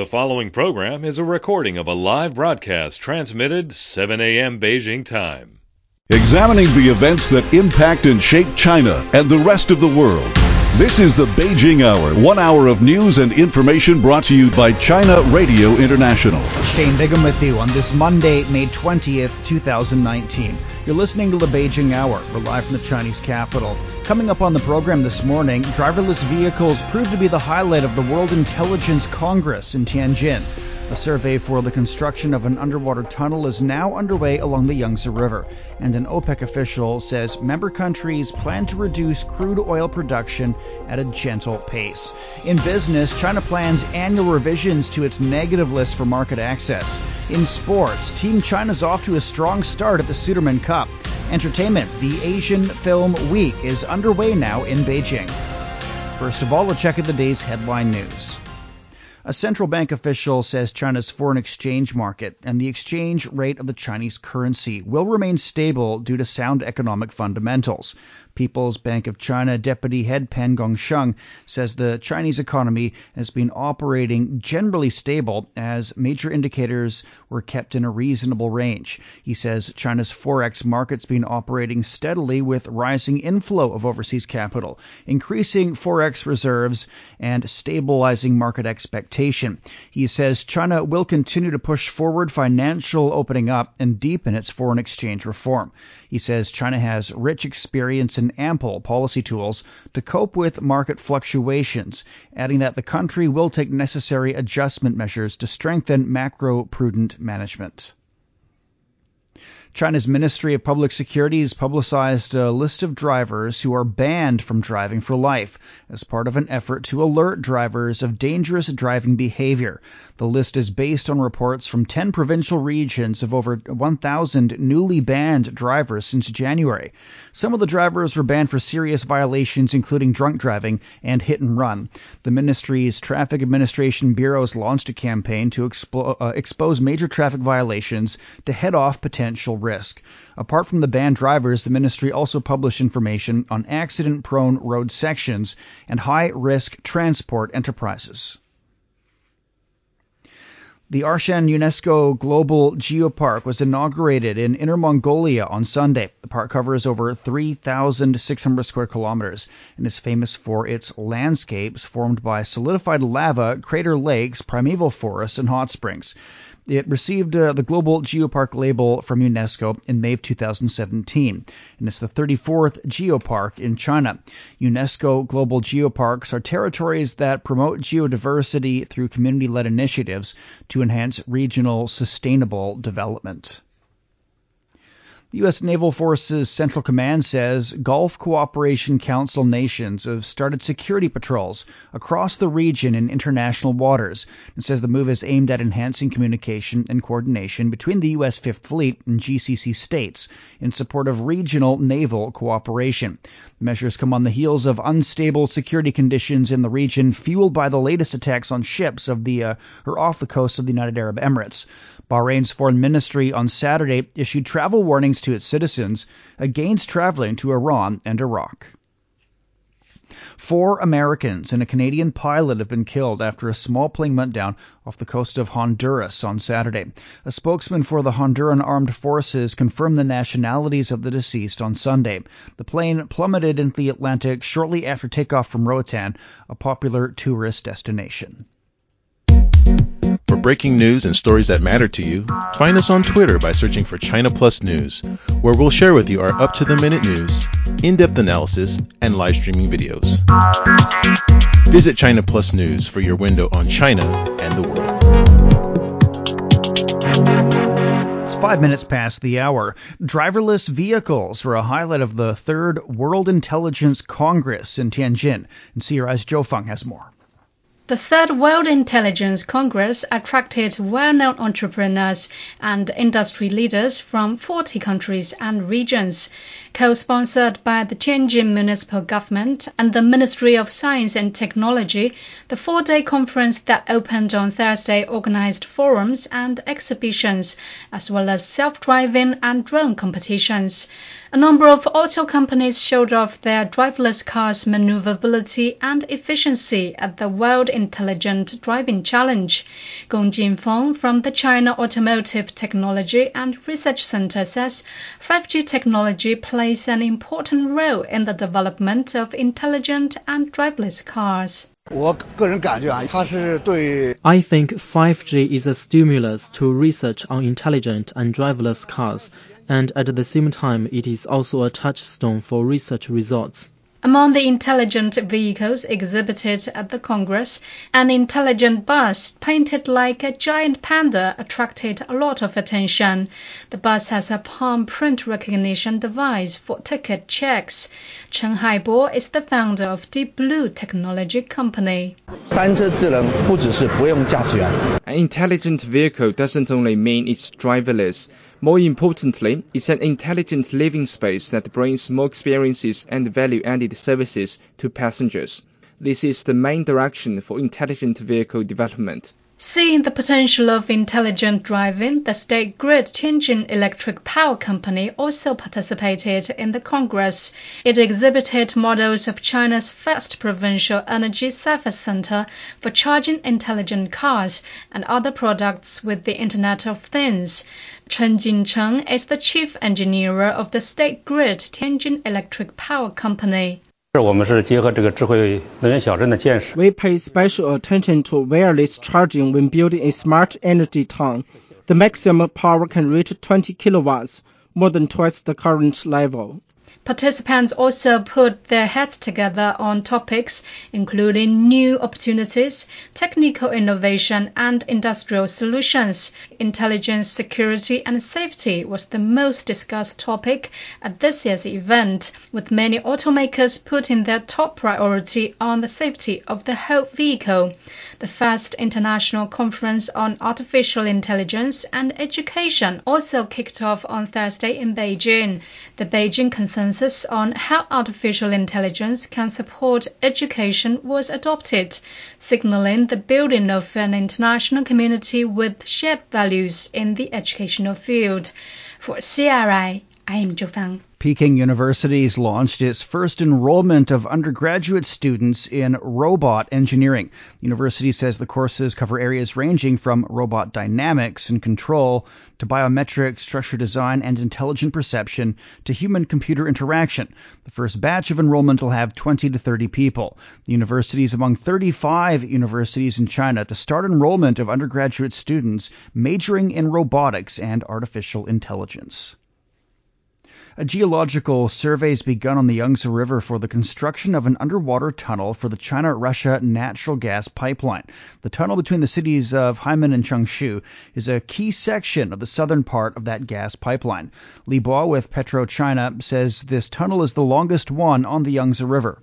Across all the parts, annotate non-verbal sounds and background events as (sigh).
The following program is a recording of a live broadcast transmitted 7 a.m. Beijing time. Examining the events that impact and shape China and the rest of the world. This is the Beijing Hour, one hour of news and information brought to you by China Radio International. Shane Bigham with you on this Monday, May 20th, 2019. You're listening to the Beijing Hour. We're live from the Chinese capital. Coming up on the program this morning, driverless vehicles proved to be the highlight of the World Intelligence Congress in Tianjin. A survey for the construction of an underwater tunnel is now underway along the Yangtze River, and an OPEC official says member countries plan to reduce crude oil production at a gentle pace. In business, China plans annual revisions to its negative list for market access. In sports, Team China's off to a strong start at the Sudirman Cup. Entertainment, the Asian Film Week is underway now in Beijing. First of all, a check of the day's headline news. A central bank official says China's foreign exchange market and the exchange rate of the Chinese currency will remain stable due to sound economic fundamentals. People's Bank of China deputy head Pan Gongsheng says the Chinese economy has been operating generally stable as major indicators were kept in a reasonable range. He says China's forex market's been operating steadily with rising inflow of overseas capital, increasing forex reserves and stabilizing market expectation. He says China will continue to push forward financial opening up and deepen its foreign exchange reform. He says China has rich experience and ample policy tools to cope with market fluctuations, adding that the country will take necessary adjustment measures to strengthen macro prudent management. China's Ministry of Public Security has publicized a list of drivers who are banned from driving for life as part of an effort to alert drivers of dangerous driving behavior. The list is based on reports from 10 provincial regions of over 1,000 newly banned drivers since January. Some of the drivers were banned for serious violations, including drunk driving and hit and run. The ministry's Traffic Administration Bureaus launched a campaign to expo- uh, expose major traffic violations to head off potential risk. Apart from the banned drivers, the ministry also published information on accident prone road sections and high risk transport enterprises. The Arshan UNESCO Global Geopark was inaugurated in Inner Mongolia on Sunday. The park covers over 3,600 square kilometers and is famous for its landscapes formed by solidified lava, crater lakes, primeval forests, and hot springs. It received uh, the Global Geopark label from UNESCO in May of 2017, and it's the 34th geopark in China. UNESCO Global Geoparks are territories that promote geodiversity through community led initiatives to enhance regional sustainable development. The U.S. Naval Forces Central Command says Gulf Cooperation Council nations have started security patrols across the region in international waters and says the move is aimed at enhancing communication and coordination between the U.S. Fifth Fleet and GCC states in support of regional naval cooperation. The measures come on the heels of unstable security conditions in the region fueled by the latest attacks on ships of the uh, or off the coast of the United Arab Emirates. Bahrain's foreign ministry on Saturday issued travel warnings to its citizens against traveling to Iran and Iraq. Four Americans and a Canadian pilot have been killed after a small plane went down off the coast of Honduras on Saturday. A spokesman for the Honduran Armed Forces confirmed the nationalities of the deceased on Sunday. The plane plummeted into the Atlantic shortly after takeoff from Roatan, a popular tourist destination. For breaking news and stories that matter to you, find us on Twitter by searching for China Plus News, where we'll share with you our up to the minute news, in depth analysis, and live streaming videos. Visit China Plus News for your window on China and the world. It's five minutes past the hour. Driverless vehicles were a highlight of the third World Intelligence Congress in Tianjin. And CRI's Zhou Fang has more. The Third World Intelligence Congress attracted well-known entrepreneurs and industry leaders from 40 countries and regions. Co-sponsored by the Tianjin Municipal Government and the Ministry of Science and Technology, the four-day conference that opened on Thursday organized forums and exhibitions, as well as self-driving and drone competitions. A number of auto companies showed off their driverless cars' maneuverability and efficiency at the World Intelligent Driving Challenge. Gong Jinfeng from the China Automotive Technology and Research Center says 5G technology plays an important role in the development of intelligent and driverless cars. I think 5G is a stimulus to research on intelligent and driverless cars and at the same time it is also a touchstone for research results. Among the intelligent vehicles exhibited at the Congress, an intelligent bus painted like a giant panda attracted a lot of attention. The bus has a palm print recognition device for ticket checks. Chen Haibo is the founder of Deep Blue Technology Company. An intelligent vehicle doesn't only mean it's driverless. More importantly, it's an intelligent living space that brings more experiences and value-added services to passengers. This is the main direction for intelligent vehicle development. Seeing the potential of intelligent driving, the State Grid Tianjin Electric Power Company also participated in the Congress. It exhibited models of China's first provincial energy service center for charging intelligent cars and other products with the Internet of Things. Chen Jincheng is the chief engineer of the State Grid Tianjin Electric Power Company. We pay special attention to wireless charging when building a smart energy town. The maximum power can reach 20 kilowatts, more than twice the current level. Participants also put their heads together on topics including new opportunities, technical innovation, and industrial solutions. Intelligence, security, and safety was the most discussed topic at this year's event, with many automakers putting their top priority on the safety of the whole vehicle. The first international conference on artificial intelligence and education also kicked off on Thursday in Beijing. The Beijing consensus consensus on how artificial intelligence can support education was adopted, signaling the building of an international community with shared values in the educational field. For CRI, I am Zhou Fang. Peking University has launched its first enrollment of undergraduate students in robot engineering. The university says the courses cover areas ranging from robot dynamics and control to biometric structure design and intelligent perception to human computer interaction. The first batch of enrollment will have 20 to 30 people. The university is among 35 universities in China to start enrollment of undergraduate students majoring in robotics and artificial intelligence. A geological survey has begun on the Yangtze River for the construction of an underwater tunnel for the China Russia natural gas pipeline. The tunnel between the cities of Haimen and Changshu is a key section of the southern part of that gas pipeline. Li Bo with PetroChina says this tunnel is the longest one on the Yangtze River.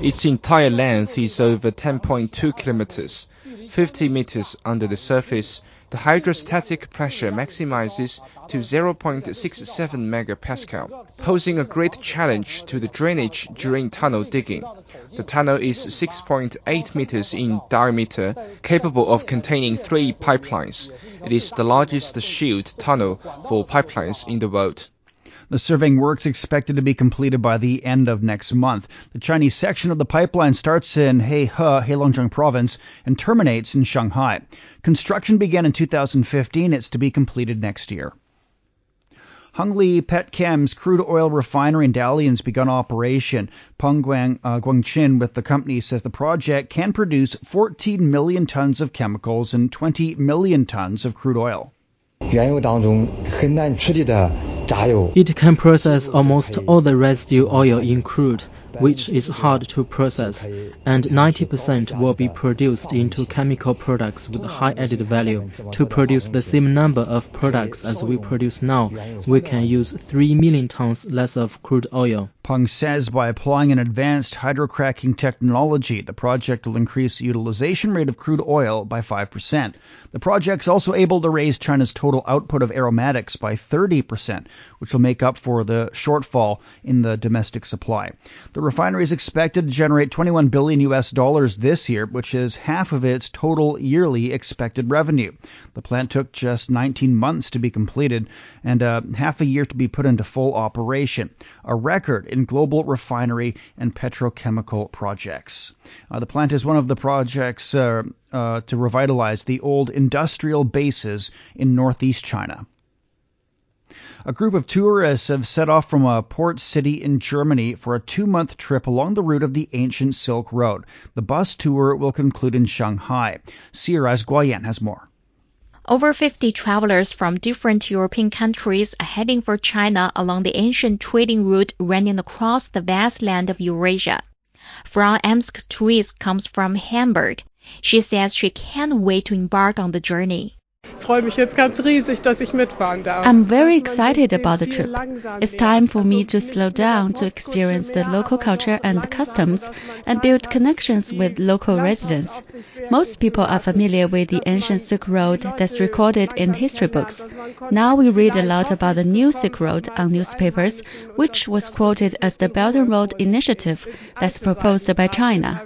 Its entire length is over 10.2 kilometers, 50 meters under the surface the hydrostatic pressure maximizes to 0.67 megapascal, posing a great challenge to the drainage during tunnel digging. The tunnel is 6.8 meters in diameter, capable of containing three pipelines. It is the largest shield tunnel for pipelines in the world. The surveying work's expected to be completed by the end of next month. The Chinese section of the pipeline starts in Heihe, Heilongjiang province, and terminates in Shanghai. Construction began in 2015. It's to be completed next year. Hengli Petchem's crude oil refinery in Dalian has begun operation. Peng Guang, uh, Guangqin with the company says the project can produce 14 million tons of chemicals and 20 million tons of crude oil. It can process almost all the residue oil in crude, which is hard to process, and 90% will be produced into chemical products with high added value. To produce the same number of products as we produce now, we can use 3 million tons less of crude oil. Peng says by applying an advanced hydrocracking technology, the project will increase the utilization rate of crude oil by 5%. The project's also able to raise China's total output of aromatics by 30%, which will make up for the shortfall in the domestic supply. The refinery is expected to generate 21 billion US dollars this year, which is half of its total yearly expected revenue. The plant took just 19 months to be completed and uh, half a year to be put into full operation, a record in global refinery and petrochemical projects. Uh, the plant is one of the projects uh, uh, to revitalize the old industrial bases in northeast China. A group of tourists have set off from a port city in Germany for a two month trip along the route of the ancient Silk Road. The bus tour will conclude in Shanghai. CRI's Guoyan has more. Over 50 travelers from different European countries are heading for China along the ancient trading route running across the vast land of Eurasia. Frau Emsk Twist comes from Hamburg. She says she can't wait to embark on the journey. I'm very excited about the trip. It's time for me to slow down to experience the local culture and customs and build connections with local residents. Most people are familiar with the ancient Silk Road that's recorded in history books. Now we read a lot about the new Silk Road on newspapers, which was quoted as the Belt and Road Initiative that's proposed by China.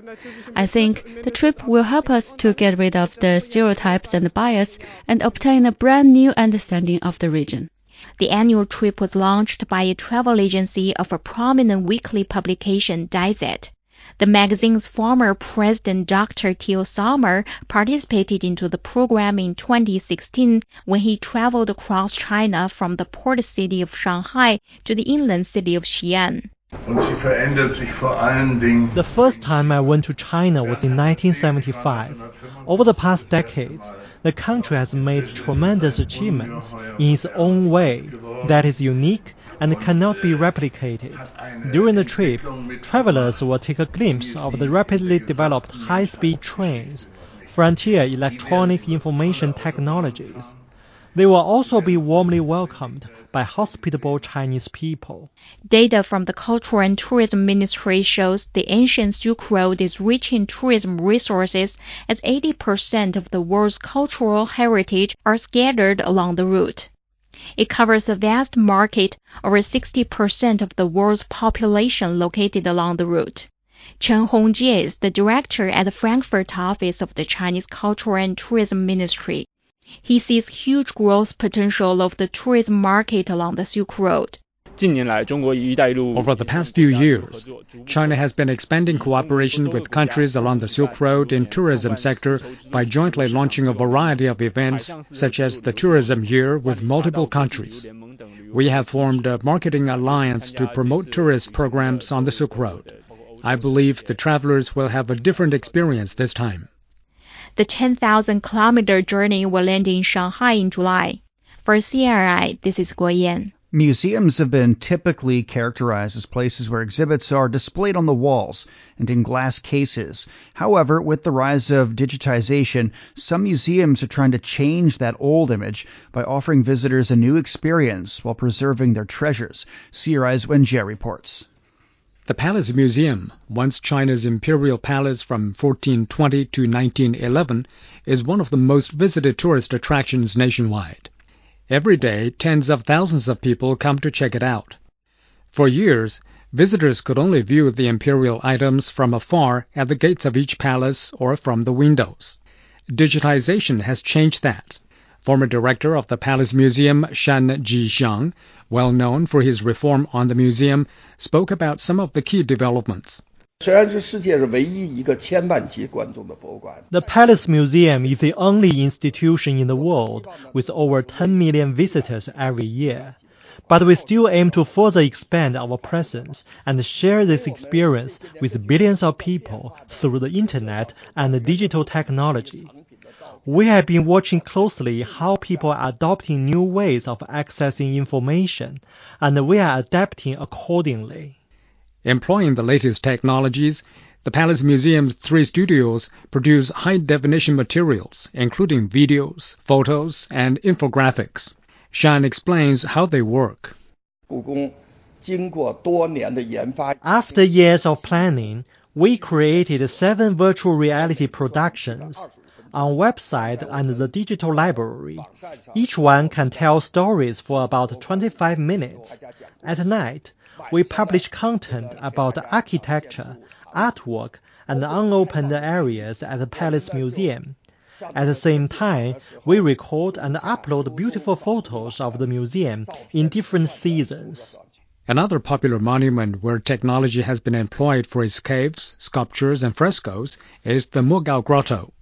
I think the trip will help us to get rid of the stereotypes and bias and obtain a brand new understanding of the region. The annual trip was launched by a travel agency of a prominent weekly publication, Die Zeit. The magazine's former president, Dr. Theo Sommer, participated into the program in 2016 when he traveled across China from the port city of Shanghai to the inland city of Xi'an. The first time I went to China was in 1975. Over the past decades, the country has made tremendous achievements in its own way that is unique and cannot be replicated. During the trip, travelers will take a glimpse of the rapidly developed high-speed trains, frontier electronic information technologies. They will also be warmly welcomed by hospitable Chinese people. Data from the Cultural and Tourism Ministry shows the ancient Silk Road is rich in tourism resources as 80% of the world's cultural heritage are scattered along the route. It covers a vast market, over 60% of the world's population located along the route. Chen Hongjie is the director at the Frankfurt office of the Chinese Cultural and Tourism Ministry. He sees huge growth potential of the tourism market along the Silk Road. Over the past few years, China has been expanding cooperation with countries along the Silk Road in tourism sector by jointly launching a variety of events such as the Tourism Year with multiple countries. We have formed a marketing alliance to promote tourist programs on the Silk Road. I believe the travelers will have a different experience this time. The 10,000 kilometer journey will end in Shanghai in July. For CRI, this is Guo Yan. Museums have been typically characterized as places where exhibits are displayed on the walls and in glass cases. However, with the rise of digitization, some museums are trying to change that old image by offering visitors a new experience while preserving their treasures. CRI's Wenjie reports. The Palace Museum, once China's imperial palace from 1420 to 1911, is one of the most visited tourist attractions nationwide. Every day, tens of thousands of people come to check it out. For years, visitors could only view the imperial items from afar at the gates of each palace or from the windows. Digitization has changed that. Former director of the Palace Museum, Shan Jixiang, well known for his reform on the museum, spoke about some of the key developments. The Palace Museum is the only institution in the world with over 10 million visitors every year. But we still aim to further expand our presence and share this experience with billions of people through the internet and digital technology. We have been watching closely how people are adopting new ways of accessing information, and we are adapting accordingly. Employing the latest technologies, the Palace Museum's three studios produce high definition materials, including videos, photos, and infographics. Shan explains how they work. After years of planning, we created seven virtual reality productions on website and the digital library. Each one can tell stories for about 25 minutes. At night, we publish content about architecture, artwork, and unopened areas at the Palace Museum. At the same time, we record and upload beautiful photos of the museum in different seasons. Another popular monument where technology has been employed for its caves, sculptures, and frescoes is the Mogao Grotto.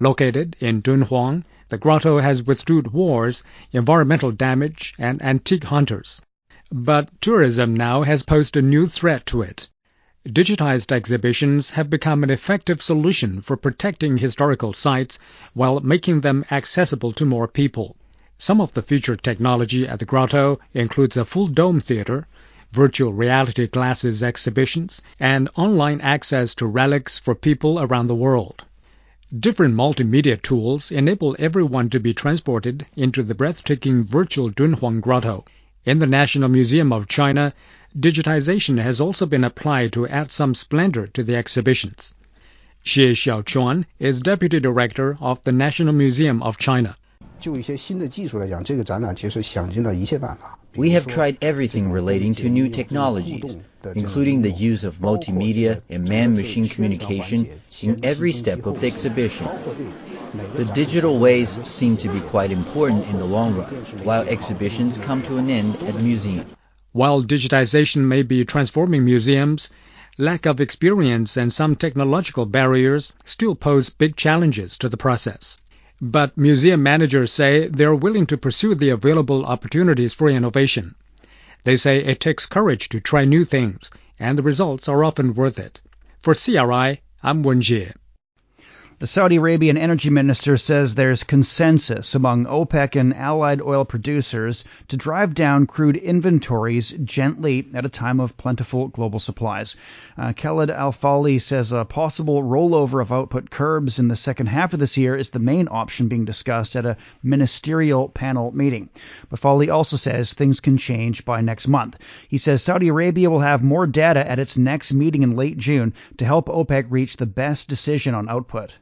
Located in Dunhuang, the grotto has withstood wars, environmental damage, and antique hunters. But tourism now has posed a new threat to it. Digitized exhibitions have become an effective solution for protecting historical sites while making them accessible to more people. Some of the featured technology at the grotto includes a full dome theater, virtual reality glasses exhibitions, and online access to relics for people around the world. Different multimedia tools enable everyone to be transported into the breathtaking virtual Dunhuang Grotto. In the National Museum of China, digitization has also been applied to add some splendor to the exhibitions. Xie Xiaochuan is Deputy Director of the National Museum of China. We have tried everything relating to new technologies, including the use of multimedia and man-machine communication in every step of the exhibition. The digital ways seem to be quite important in the long run, while exhibitions come to an end at museums. While digitization may be transforming museums, lack of experience and some technological barriers still pose big challenges to the process. But museum managers say they are willing to pursue the available opportunities for innovation. They say it takes courage to try new things, and the results are often worth it. For CRI, I'm Wen Jie. The Saudi Arabian energy minister says there's consensus among OPEC and allied oil producers to drive down crude inventories gently at a time of plentiful global supplies. Uh, Khalid Al Falih says a possible rollover of output curbs in the second half of this year is the main option being discussed at a ministerial panel meeting. But Falih also says things can change by next month. He says Saudi Arabia will have more data at its next meeting in late June to help OPEC reach the best decision on output.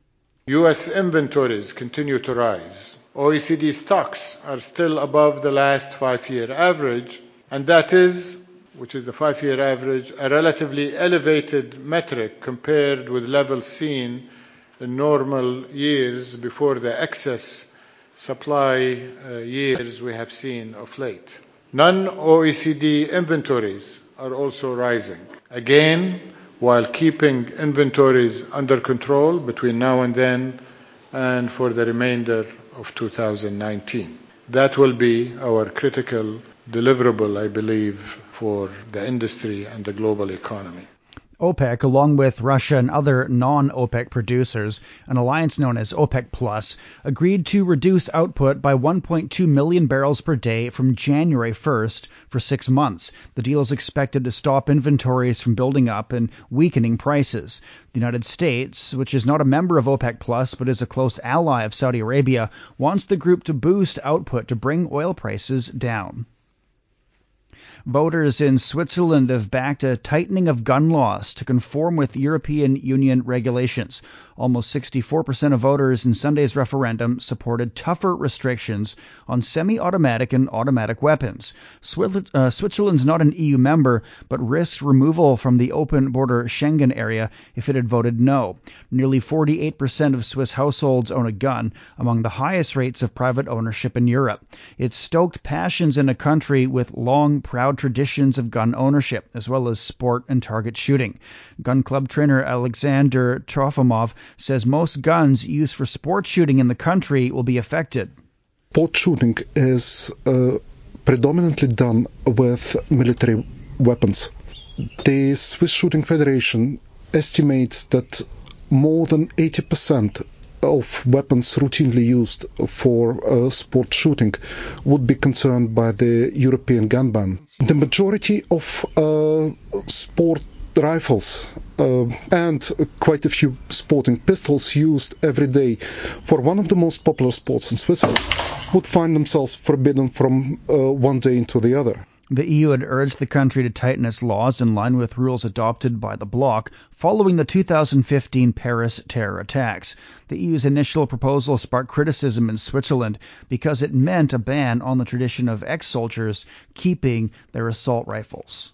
U.S. inventories continue to rise. OECD stocks are still above the last five year average, and that is, which is the five year average, a relatively elevated metric compared with levels seen in normal years before the excess supply uh, years we have seen of late. Non OECD inventories are also rising. Again, while keeping inventories under control between now and then and for the remainder of 2019. That will be our critical deliverable, I believe, for the industry and the global economy. OPEC, along with Russia and other non OPEC producers, an alliance known as OPEC Plus, agreed to reduce output by 1.2 million barrels per day from January 1st for six months. The deal is expected to stop inventories from building up and weakening prices. The United States, which is not a member of OPEC Plus but is a close ally of Saudi Arabia, wants the group to boost output to bring oil prices down. Voters in Switzerland have backed a tightening of gun laws to conform with European Union regulations. Almost 64% of voters in Sunday's referendum supported tougher restrictions on semi automatic and automatic weapons. Uh, Switzerland's not an EU member, but risked removal from the open border Schengen area if it had voted no. Nearly 48% of Swiss households own a gun, among the highest rates of private ownership in Europe. It stoked passions in a country with long, proud traditions of gun ownership, as well as sport and target shooting. Gun club trainer Alexander Trofimov says most guns used for sport shooting in the country will be affected. Sport shooting is uh, predominantly done with military weapons. The Swiss Shooting Federation estimates that more than 80% of weapons routinely used for uh, sport shooting would be concerned by the European gun ban. The majority of uh, sport rifles uh, and quite a few sporting pistols used every day for one of the most popular sports in Switzerland would find themselves forbidden from uh, one day into the other. The EU had urged the country to tighten its laws in line with rules adopted by the bloc following the 2015 Paris terror attacks. The EU's initial proposal sparked criticism in Switzerland because it meant a ban on the tradition of ex soldiers keeping their assault rifles.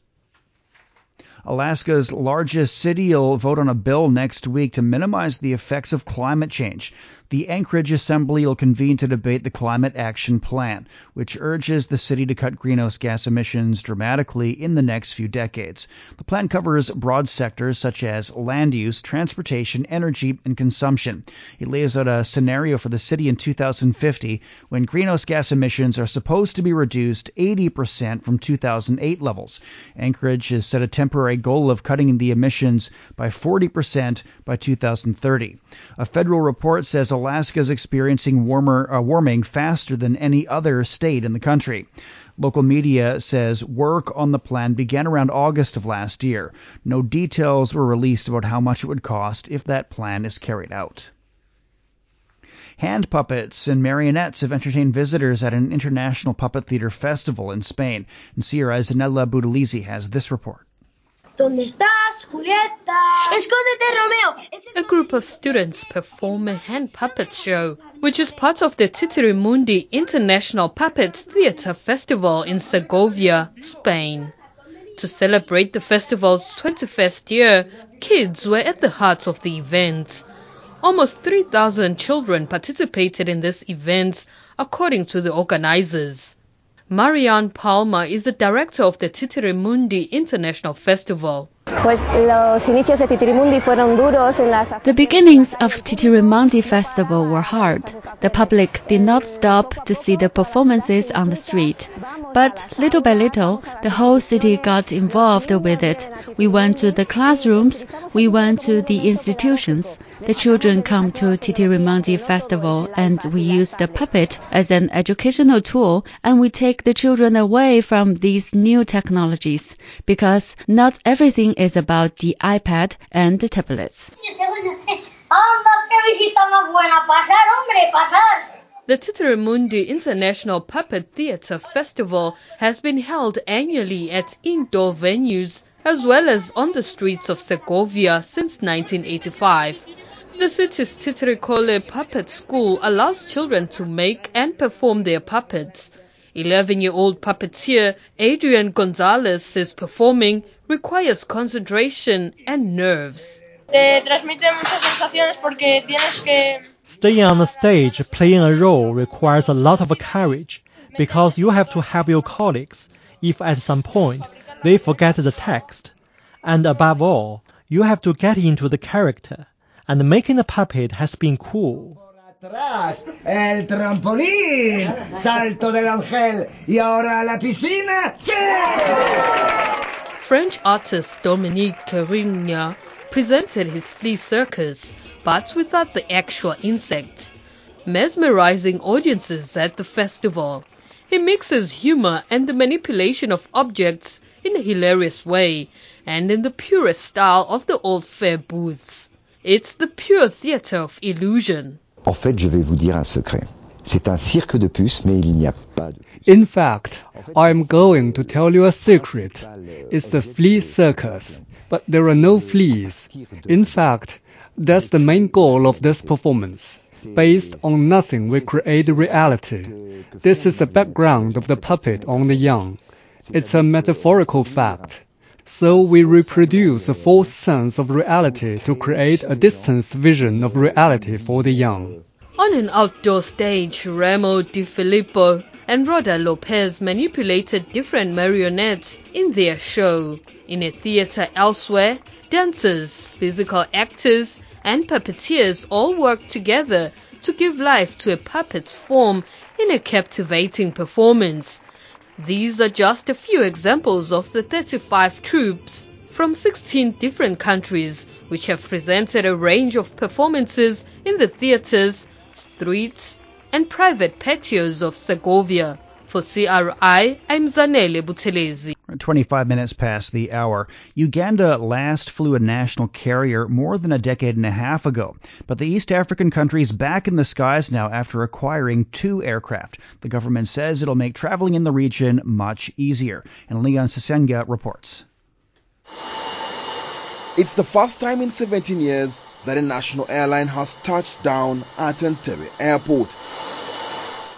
Alaska's largest city will vote on a bill next week to minimize the effects of climate change. The Anchorage Assembly will convene to debate the Climate Action Plan, which urges the city to cut greenhouse gas emissions dramatically in the next few decades. The plan covers broad sectors such as land use, transportation, energy, and consumption. It lays out a scenario for the city in 2050 when greenhouse gas emissions are supposed to be reduced 80% from 2008 levels. Anchorage has set a temporary goal of cutting the emissions by 40% by 2030. A federal report says Alaska is experiencing warmer, uh, warming faster than any other state in the country. Local media says work on the plan began around August of last year. No details were released about how much it would cost if that plan is carried out. Hand puppets and marionettes have entertained visitors at an international puppet theater festival in Spain. And CRI's Zanele Buthelezi has this report. ¿Dónde estás, Julieta? Escóndete, Romeo. A group of students perform a hand puppet show, which is part of the Titirimundi International Puppet Theatre Festival in Segovia, Spain. To celebrate the festival's 21st year, kids were at the heart of the event. Almost 3,000 children participated in this event, according to the organizers. Marianne Palma is the director of the Titirimundi International Festival. The beginnings of Titirimundi Festival were hard. The public did not stop to see the performances on the street. But little by little, the whole city got involved with it. We went to the classrooms, we went to the institutions. The children come to Titirimundi Festival and we use the puppet as an educational tool and we take the children away from these new technologies because not everything is about the iPad and the tablets. The Titirimundi International Puppet Theatre Festival has been held annually at indoor venues as well as on the streets of Segovia since 1985. The city's Titiricole Puppet School allows children to make and perform their puppets. 11-year-old puppeteer Adrian Gonzalez says performing requires concentration and nerves. Staying on the stage playing a role requires a lot of courage because you have to help your colleagues if at some point they forget the text. And above all, you have to get into the character. And making the puppet has been cool. El trampolín, salto del ángel y ahora la piscina. French artist Dominique Carigna presented his flea circus, but without the actual insect, mesmerizing audiences at the festival. He mixes humor and the manipulation of objects in a hilarious way, and in the purest style of the old fair booths. It's the pure theater of illusion. En fait, je vais vous dire un secret. C'est un cirque de puces, mais il n'y a pas de In fact, I'm going to tell you a secret. It's euh, the flea circus, but there are no fleas. In fact, that's the main goal of this performance. Based on nothing, we create reality. This is the background of the puppet on the young. It's a metaphorical fact. So we reproduce a false sense of reality to create a distanced vision of reality for the young. On an outdoor stage, Remo Di Filippo and Roda Lopez manipulated different marionettes in their show. In a theater elsewhere, dancers, physical actors, and puppeteers all worked together to give life to a puppet's form in a captivating performance. These are just a few examples of the 35 troupes from 16 different countries which have presented a range of performances in the theaters, streets, and private patios of Segovia. For CRI, I'm Zanele Buthelezi. 25 minutes past the hour. Uganda last flew a national carrier more than a decade and a half ago, but the East African country is back in the skies now after acquiring two aircraft. The government says it'll make traveling in the region much easier. And Leon Sisenga reports. It's the first time in 17 years that a national airline has touched down at Entebbe Airport.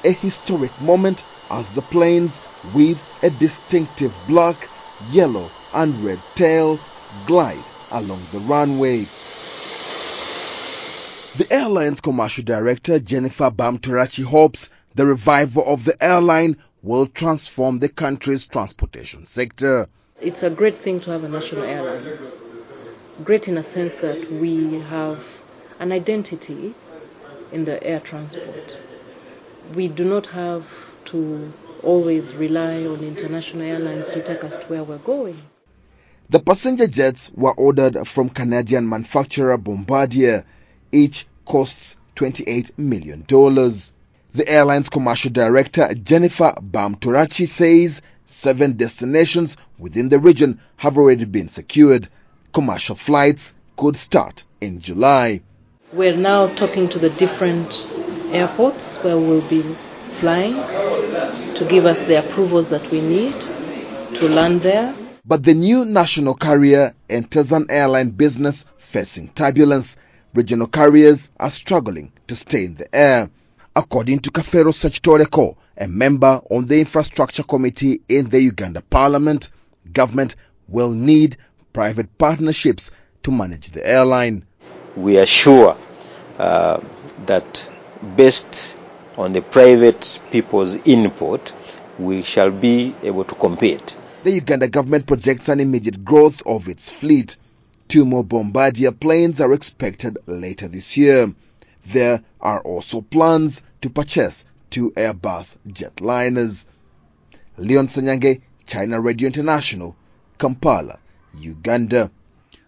A historic moment as the planes with a distinctive black, yellow and red tail glide along the runway. The airline's commercial director Jennifer Bamuturaki hopes the revival of the airline will transform the country's transportation sector. It's a great thing to have a national airline great in a sense that we have an identity in the air transport. We do not have to always rely on international airlines to take us where we're going. The passenger jets were ordered from Canadian manufacturer Bombardier. Each costs $28 million. The airline's commercial director, Jennifer Bamuturaki, says seven destinations within the region have already been secured commercial flights could start in July. We're now talking to the different airports where we'll be flying to give us the approvals that we need to land there. But the new national carrier enters an airline business facing turbulence. Regional carriers are struggling to stay in the air. According to Kafeero Ssekitoleko, a member on the infrastructure committee in the Uganda parliament, government will need private partnerships to manage the airline. We are sure uh, that based on the private people's input, we shall be able to compete. The Uganda government projects an immediate growth of its fleet. Two more Bombardier planes are expected later this year. There are also plans to purchase two Airbus jetliners. Leon Sanyange, China Radio International, Kampala. Uganda.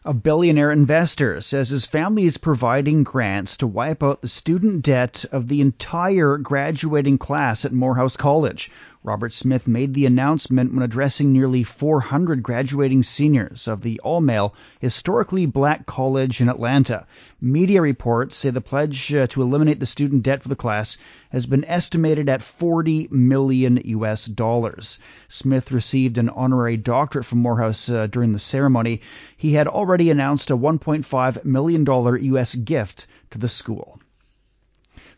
A billionaire investor says his family is providing grants to wipe out the student debt of the entire graduating class at Morehouse College. Robert Smith made the announcement when addressing nearly 400 graduating seniors of the all male, historically black college in Atlanta. Media reports say the pledge uh, to eliminate the student debt for the class has been estimated at 40 million US dollars. Smith received an honorary doctorate from Morehouse uh, during the ceremony. He had already announced a 1.5 million dollar US gift to the school.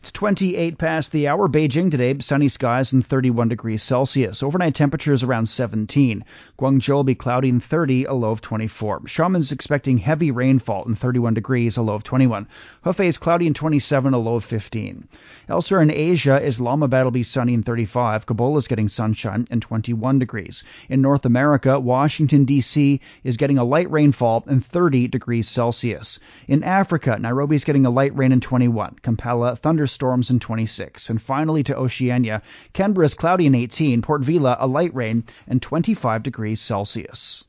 It's 28 past the hour. Beijing today, sunny skies and 31 degrees Celsius. Overnight temperatures around 17. Guangzhou will be cloudy and 30, a low of 24. Xiamen's expecting heavy rainfall and 31 degrees, a low of 21. Hefei is cloudy and 27, a low of 15. Elsewhere in Asia, Islamabad will be sunny and 35. Kabul is getting sunshine and 21 degrees. In North America, Washington, D.C. is getting a light rainfall and 30 degrees Celsius. In Africa, Nairobi is getting a light rain and 21. Kampala, thunder thunderstorms in 26. And finally to Oceania, Canberra is cloudy and 18, Port Vila a light rain and 25 degrees Celsius.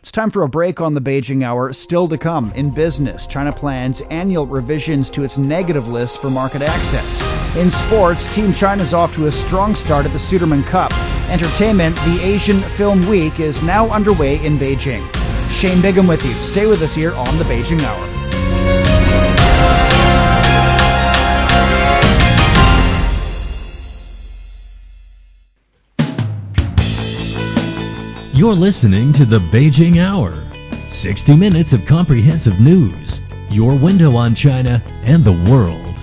It's time for a break on the Beijing Hour. Still to come in business, China plans annual revisions to its negative list for market access. In sports, Team China is off to a strong start at the Sudirman Cup. Entertainment, the Asian Film Week is now underway in Beijing. Shane Bigham with you. Stay with us here on the Beijing Hour. You're listening to the Beijing Hour 60 minutes of comprehensive news, your window on China and the world.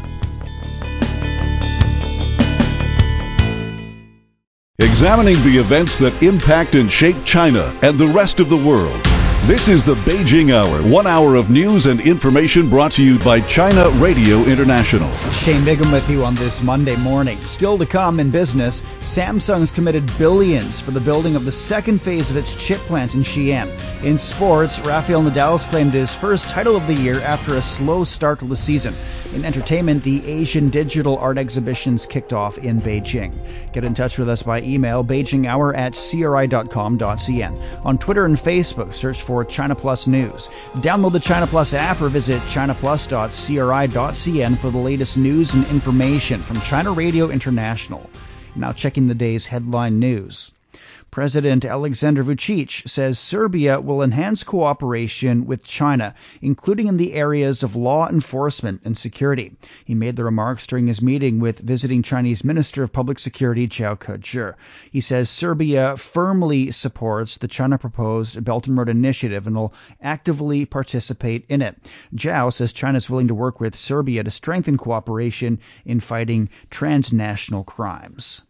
Examining the events that impact and shape China and the rest of the world. This is the Beijing Hour, one hour of news and information brought to you by China Radio International. Shane Bigham with you on this Monday morning. Still to come in business, Samsung's committed billions for the building of the second phase of its chip plant in Xi'an. In sports, Rafael Nadal's claimed his first title of the year after a slow start to the season. In entertainment, the Asian Digital Art Exhibitions kicked off in Beijing. Get in touch with us by email, beijinghour at cri.com.cn. On Twitter and Facebook, search for for China Plus News. Download the China Plus app or visit chinaplus.cri.cn for the latest news and information from China Radio International. Now checking the day's headline news. President Alexander Vucic says Serbia will enhance cooperation with China, including in the areas of law enforcement and security. He made the remarks during his meeting with visiting Chinese Minister of Public Security Zhao Kezhi. He says Serbia firmly supports the China proposed Belt and Road Initiative and will actively participate in it. Zhao says China is willing to work with Serbia to strengthen cooperation in fighting transnational crimes.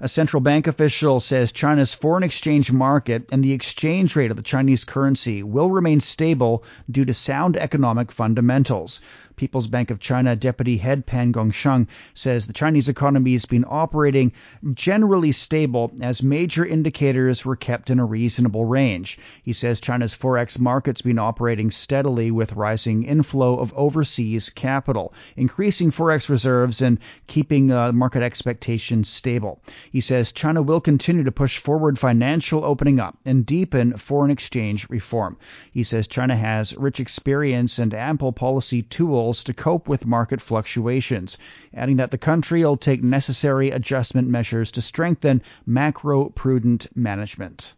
A central bank official says China's foreign exchange market and the exchange rate of the Chinese currency will remain stable due to sound economic fundamentals. People's Bank of China Deputy Head Pan Gongsheng says the Chinese economy has been operating generally stable as major indicators were kept in a reasonable range. He says China's forex market's been operating steadily with rising inflow of overseas capital, increasing forex reserves and keeping uh, market expectations stable. He says China will continue to push forward financial opening up and deepen foreign exchange reform. He says China has rich experience and ample policy tools to cope with market fluctuations, adding that the country will take necessary adjustment measures to strengthen macro prudent management.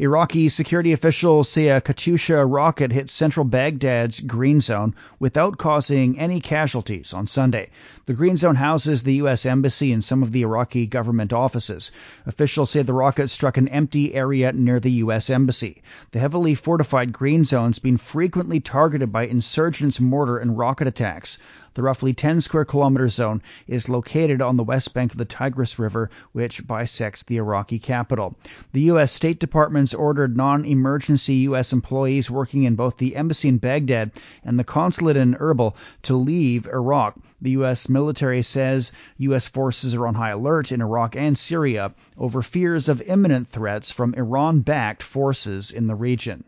Iraqi security officials say a Katyusha rocket hit central Baghdad's Green Zone without causing any casualties on Sunday. The Green Zone houses the U.S. Embassy and some of the Iraqi government offices. Officials say the rocket struck an empty area near the U.S. Embassy. The heavily fortified Green Zone's been frequently targeted by insurgents' mortar and rocket attacks. The roughly 10 square kilometer zone is located on the west bank of the Tigris River, which bisects the Iraqi capital. The U.S. State Department's ordered non emergency U.S. employees working in both the embassy in Baghdad and the consulate in Erbil to leave Iraq. The U.S. military says U.S. forces are on high alert in Iraq and Syria over fears of imminent threats from Iran backed forces in the region.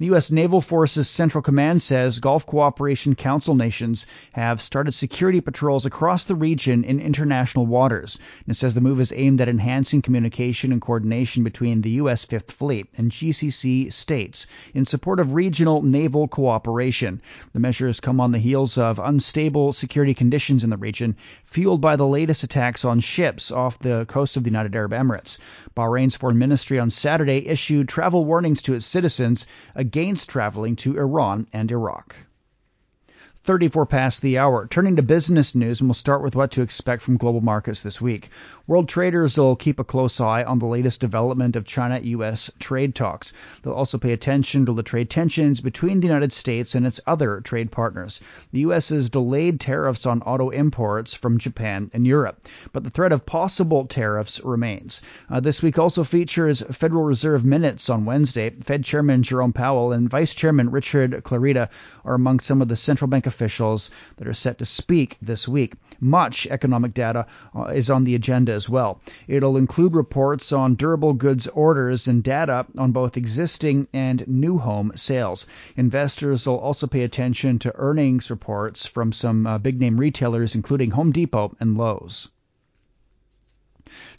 The U.S. Naval Forces Central Command says Gulf Cooperation Council nations have started security patrols across the region in international waters. And it says the move is aimed at enhancing communication and coordination between the U.S. Fifth Fleet and GCC states in support of regional naval cooperation. The measures come on the heels of unstable security conditions in the region, fueled by the latest attacks on ships off the coast of the United Arab Emirates. Bahrain's foreign ministry on Saturday issued travel warnings to its citizens against traveling to Iran and Iraq. 34 past the hour. Turning to business news, and we'll start with what to expect from global markets this week. World traders will keep a close eye on the latest development of China US trade talks. They'll also pay attention to the trade tensions between the United States and its other trade partners. The US's delayed tariffs on auto imports from Japan and Europe, but the threat of possible tariffs remains. Uh, this week also features Federal Reserve minutes on Wednesday. Fed Chairman Jerome Powell and Vice Chairman Richard Clarida are among some of the central bank officials that are set to speak this week. Much economic data uh, is on the agenda as well. It'll include reports on durable goods orders and data on both existing and new home sales. Investors will also pay attention to earnings reports from some uh, big name retailers, including Home Depot and Lowe's.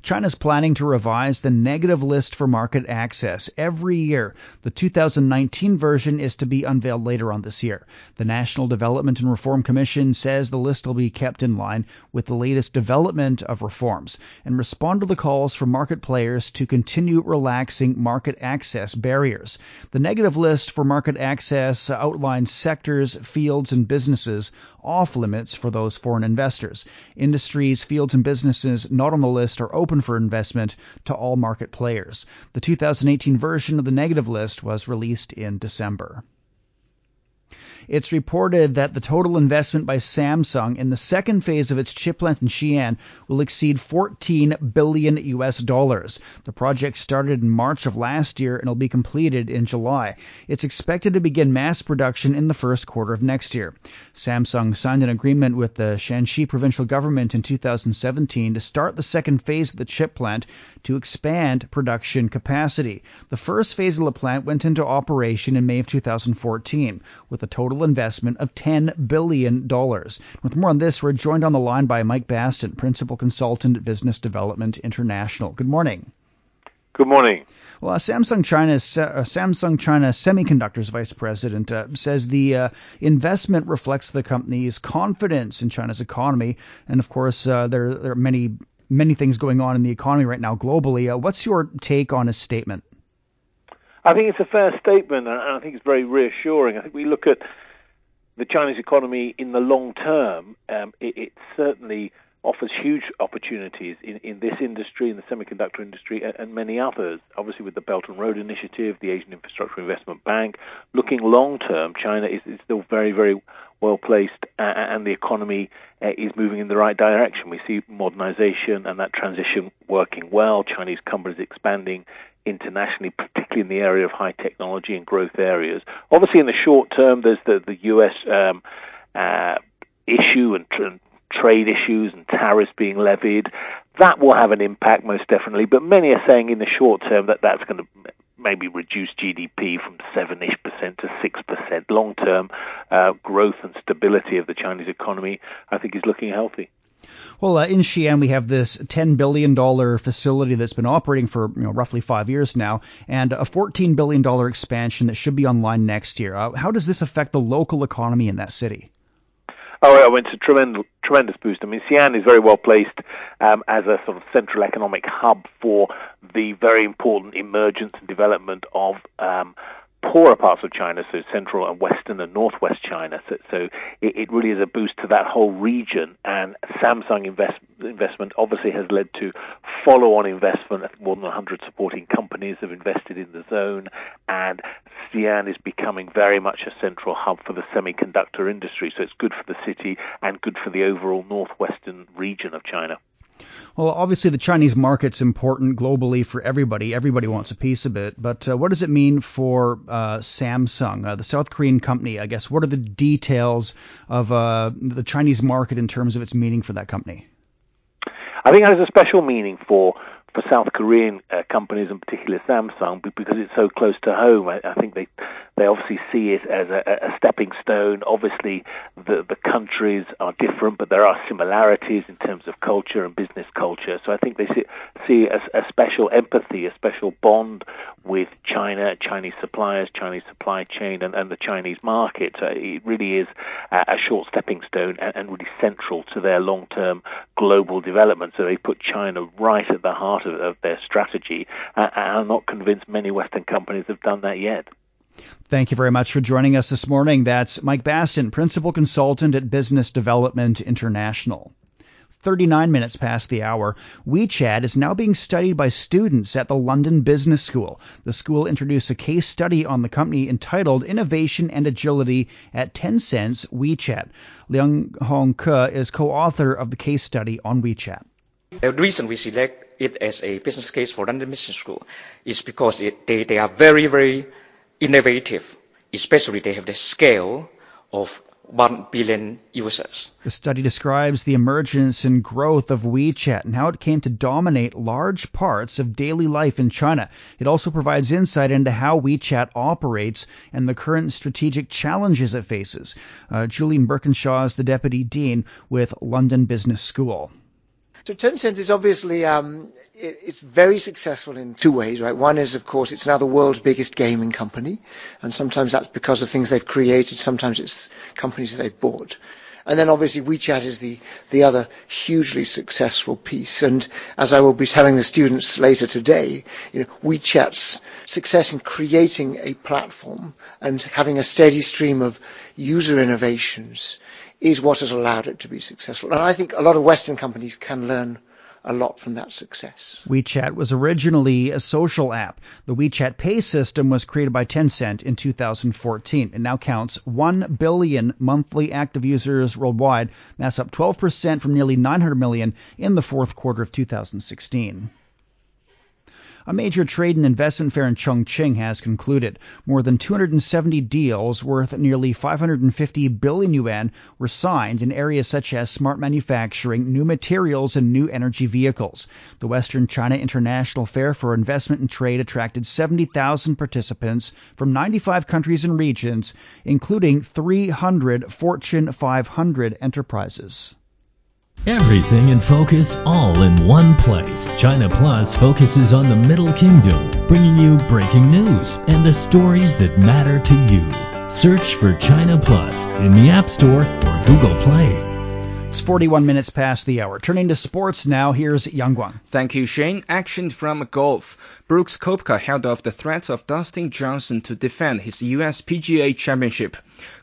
China's planning to revise the negative list for market access every year. The 2019 version is to be unveiled later on this year. The National Development and Reform Commission says the list will be kept in line with the latest development of reforms and respond to the calls from market players to continue relaxing market access barriers. The negative list for market access outlines sectors, fields, and businesses off limits for those foreign investors. Industries, fields, and businesses not on the list are open for investment to all market players. The 2018 version of the negative list was released in December. It's reported that the total investment by Samsung in the second phase of its chip plant in Xi'an will exceed 14 billion US dollars. The project started in March of last year and will be completed in July. It's expected to begin mass production in the first quarter of next year. Samsung signed an agreement with the Shaanxi provincial government in 2017 to start the second phase of the chip plant to expand production capacity. The first phase of the plant went into operation in May of 2014 with a total investment of $10 billion. With more on this, we're joined on the line by Mike Baston, Principal Consultant at Business Development International. Good morning. Good morning. Well, uh, Samsung China, uh, Samsung China Semiconductors Vice President uh, says the uh, investment reflects the company's confidence in China's economy, and of course, uh, there, there, are many many things going on in the economy right now globally. Uh, what's your take on his statement? I think it's a fair statement, and I think it's very reassuring. I think we look at the Chinese economy in the long term. Um, it, it certainly offers huge opportunities in, in this industry, in the semiconductor industry, and, and, many others. Obviously, with the Belt and Road Initiative, the Asian Infrastructure Investment Bank, looking long term, China is, is, still very, very well placed, uh, and the economy uh, is moving in the right direction. We see modernization and that transition working well. Chinese companies expanding internationally, particularly in the area of high technology and growth areas. Obviously, in the short term, there's the the U.S. Um, uh, issue and, and trade issues and tariffs being levied. That will have an impact, most definitely. But many are saying in the short term that that's going to maybe reduce GDP from 7-ish percent to 6%. Long-term uh, growth and stability of the Chinese economy, I think, is looking healthy. Well, uh, in Xi'an, we have this $10 billion facility that's been operating for you know, roughly five years now, and a $14 billion expansion that should be online next year. Uh, how does this affect the local economy in that city? Oh, it's a tremendous, tremendous boost. I mean, Xi'an is very well placed um, as a sort of central economic hub for the very important emergence and development of um, poorer parts of China, so central and western and northwest China. So, so it, it, really is a boost to that whole region. And Samsung invest, investment obviously has led to follow-on investment. More than 100 supporting companies have invested in the zone, and Xi'an is becoming very much a central hub for the semiconductor industry. So it's good for the city and good for the overall northwestern region of China. Well, obviously the Chinese market's important globally for everybody. Everybody wants a piece of it. But uh, what does it mean for uh, Samsung, uh, the South Korean company? I guess what are the details of uh, the Chinese market in terms of its meaning for that company? I think it has a special meaning for for South Korean uh, companies, and particularly Samsung, because it's so close to home. I, I think they they obviously see it as a, a, stepping stone. Obviously, the the countries are different, but there are similarities in terms of culture and business culture. So I think they see, see a, a special empathy, a special bond with China, Chinese suppliers, Chinese supply chain, and, and the Chinese market. So it really is a, a short stepping stone and, and really central to their long term global development. So they put China right at the heart of, of their strategy. Uh, I'm not convinced many Western companies have done that yet. Thank you very much for joining us this morning. That's Mike Baston, Principal Consultant at Business Development International. 39 minutes past the hour, WeChat is now being studied by students at the London Business School. The school introduced a case study on the company entitled Innovation and Agility at Tencent's WeChat. Liang Hong Ke is co-author of the case study on WeChat. The reason we select it as a business case for London Business School is because it, they, they are very, very innovative, especially they have the scale of 1 billion users. The study describes the emergence and growth of WeChat and how it came to dominate large parts of daily life in China. It also provides insight into how WeChat operates and the current strategic challenges it faces. Uh, Julian Birkinshaw is the deputy dean with London Business School. So Tencent is obviously um, it, it's very successful in two ways, right? One is, of course, it's now the world's biggest gaming company, and sometimes that's because of things they've created. Sometimes it's companies that they've bought. And then obviously WeChat is the, the other hugely successful piece. And as I will be telling the students later today, you know, WeChat's success in creating a platform and having a steady stream of user innovations is what has allowed it to be successful. And I think a lot of Western companies can learn a lot from that success. WeChat was originally a social app. The WeChat Pay system was created by Tencent in 2014. It now counts 1 billion monthly active users worldwide. That's up 12% from nearly 900 million in the fourth quarter of 2016. A major trade and investment fair in Chongqing has concluded. More than 270 deals worth nearly 550 billion yuan were signed in areas such as smart manufacturing, new materials, and new energy vehicles. The Western China International Fair for Investment and Trade attracted 70,000 participants from 95 countries and regions, including 300 Fortune 500 enterprises. Everything in focus, all in one place. China Plus focuses on the Middle Kingdom, bringing you breaking news and the stories that matter to you. Search for China Plus in the App Store or Google Play. It's 41 minutes past the hour. Turning to sports now, here's Yang Guang. Thank you, Shane. Action from golf. Brooks Koepka held off the threat of Dustin Johnson to defend his US PGA Championship.